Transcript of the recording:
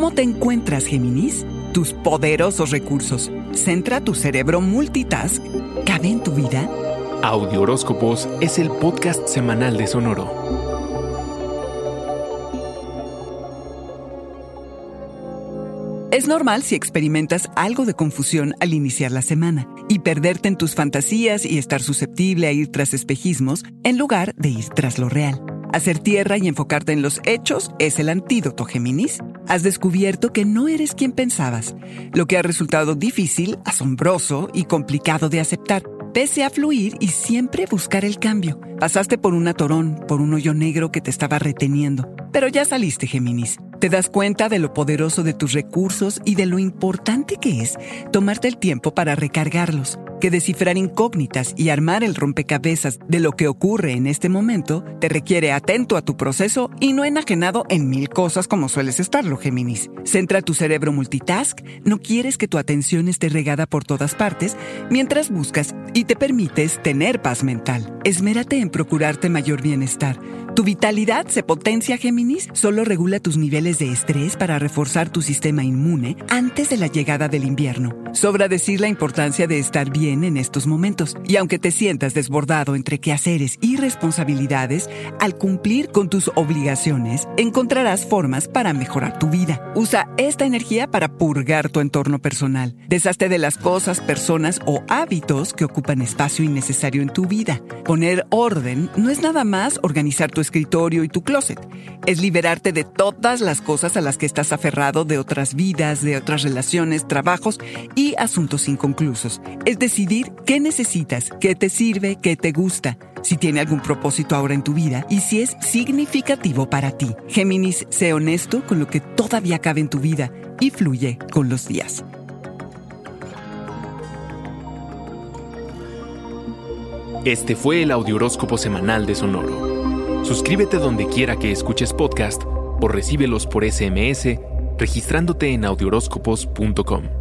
¿Cómo te encuentras, Géminis? Tus poderosos recursos. Centra tu cerebro multitask. ¿Cabe en tu vida? Audio Horóscopos es el podcast semanal de Sonoro. Es normal si experimentas algo de confusión al iniciar la semana y perderte en tus fantasías y estar susceptible a ir tras espejismos en lugar de ir tras lo real. Hacer tierra y enfocarte en los hechos es el antídoto, Géminis. Has descubierto que no eres quien pensabas, lo que ha resultado difícil, asombroso y complicado de aceptar, pese a fluir y siempre buscar el cambio. Pasaste por un atorón, por un hoyo negro que te estaba reteniendo, pero ya saliste, Géminis. Te das cuenta de lo poderoso de tus recursos y de lo importante que es tomarte el tiempo para recargarlos que descifrar incógnitas y armar el rompecabezas de lo que ocurre en este momento te requiere atento a tu proceso y no enajenado en mil cosas como sueles estarlo, Géminis. Centra tu cerebro multitask, no quieres que tu atención esté regada por todas partes mientras buscas y te permites tener paz mental. Esmérate en procurarte mayor bienestar. Tu vitalidad se potencia, Géminis, solo regula tus niveles de estrés para reforzar tu sistema inmune antes de la llegada del invierno. Sobra decir la importancia de estar bien en estos momentos. Y aunque te sientas desbordado entre quehaceres y responsabilidades, al cumplir con tus obligaciones, encontrarás formas para mejorar tu vida. Usa esta energía para purgar tu entorno personal. Deshazte de las cosas, personas o hábitos que ocupan espacio innecesario en tu vida. Poner orden no es nada más organizar tu escritorio y tu closet. Es liberarte de todas las cosas a las que estás aferrado de otras vidas, de otras relaciones, trabajos y asuntos inconclusos. Es decidir qué necesitas, qué te sirve, qué te gusta, si tiene algún propósito ahora en tu vida y si es significativo para ti. Géminis, sé honesto con lo que todavía cabe en tu vida y fluye con los días. Este fue el Audioróscopo Semanal de Sonoro. Suscríbete donde quiera que escuches podcast o recíbelos por SMS registrándote en audioróscopos.com.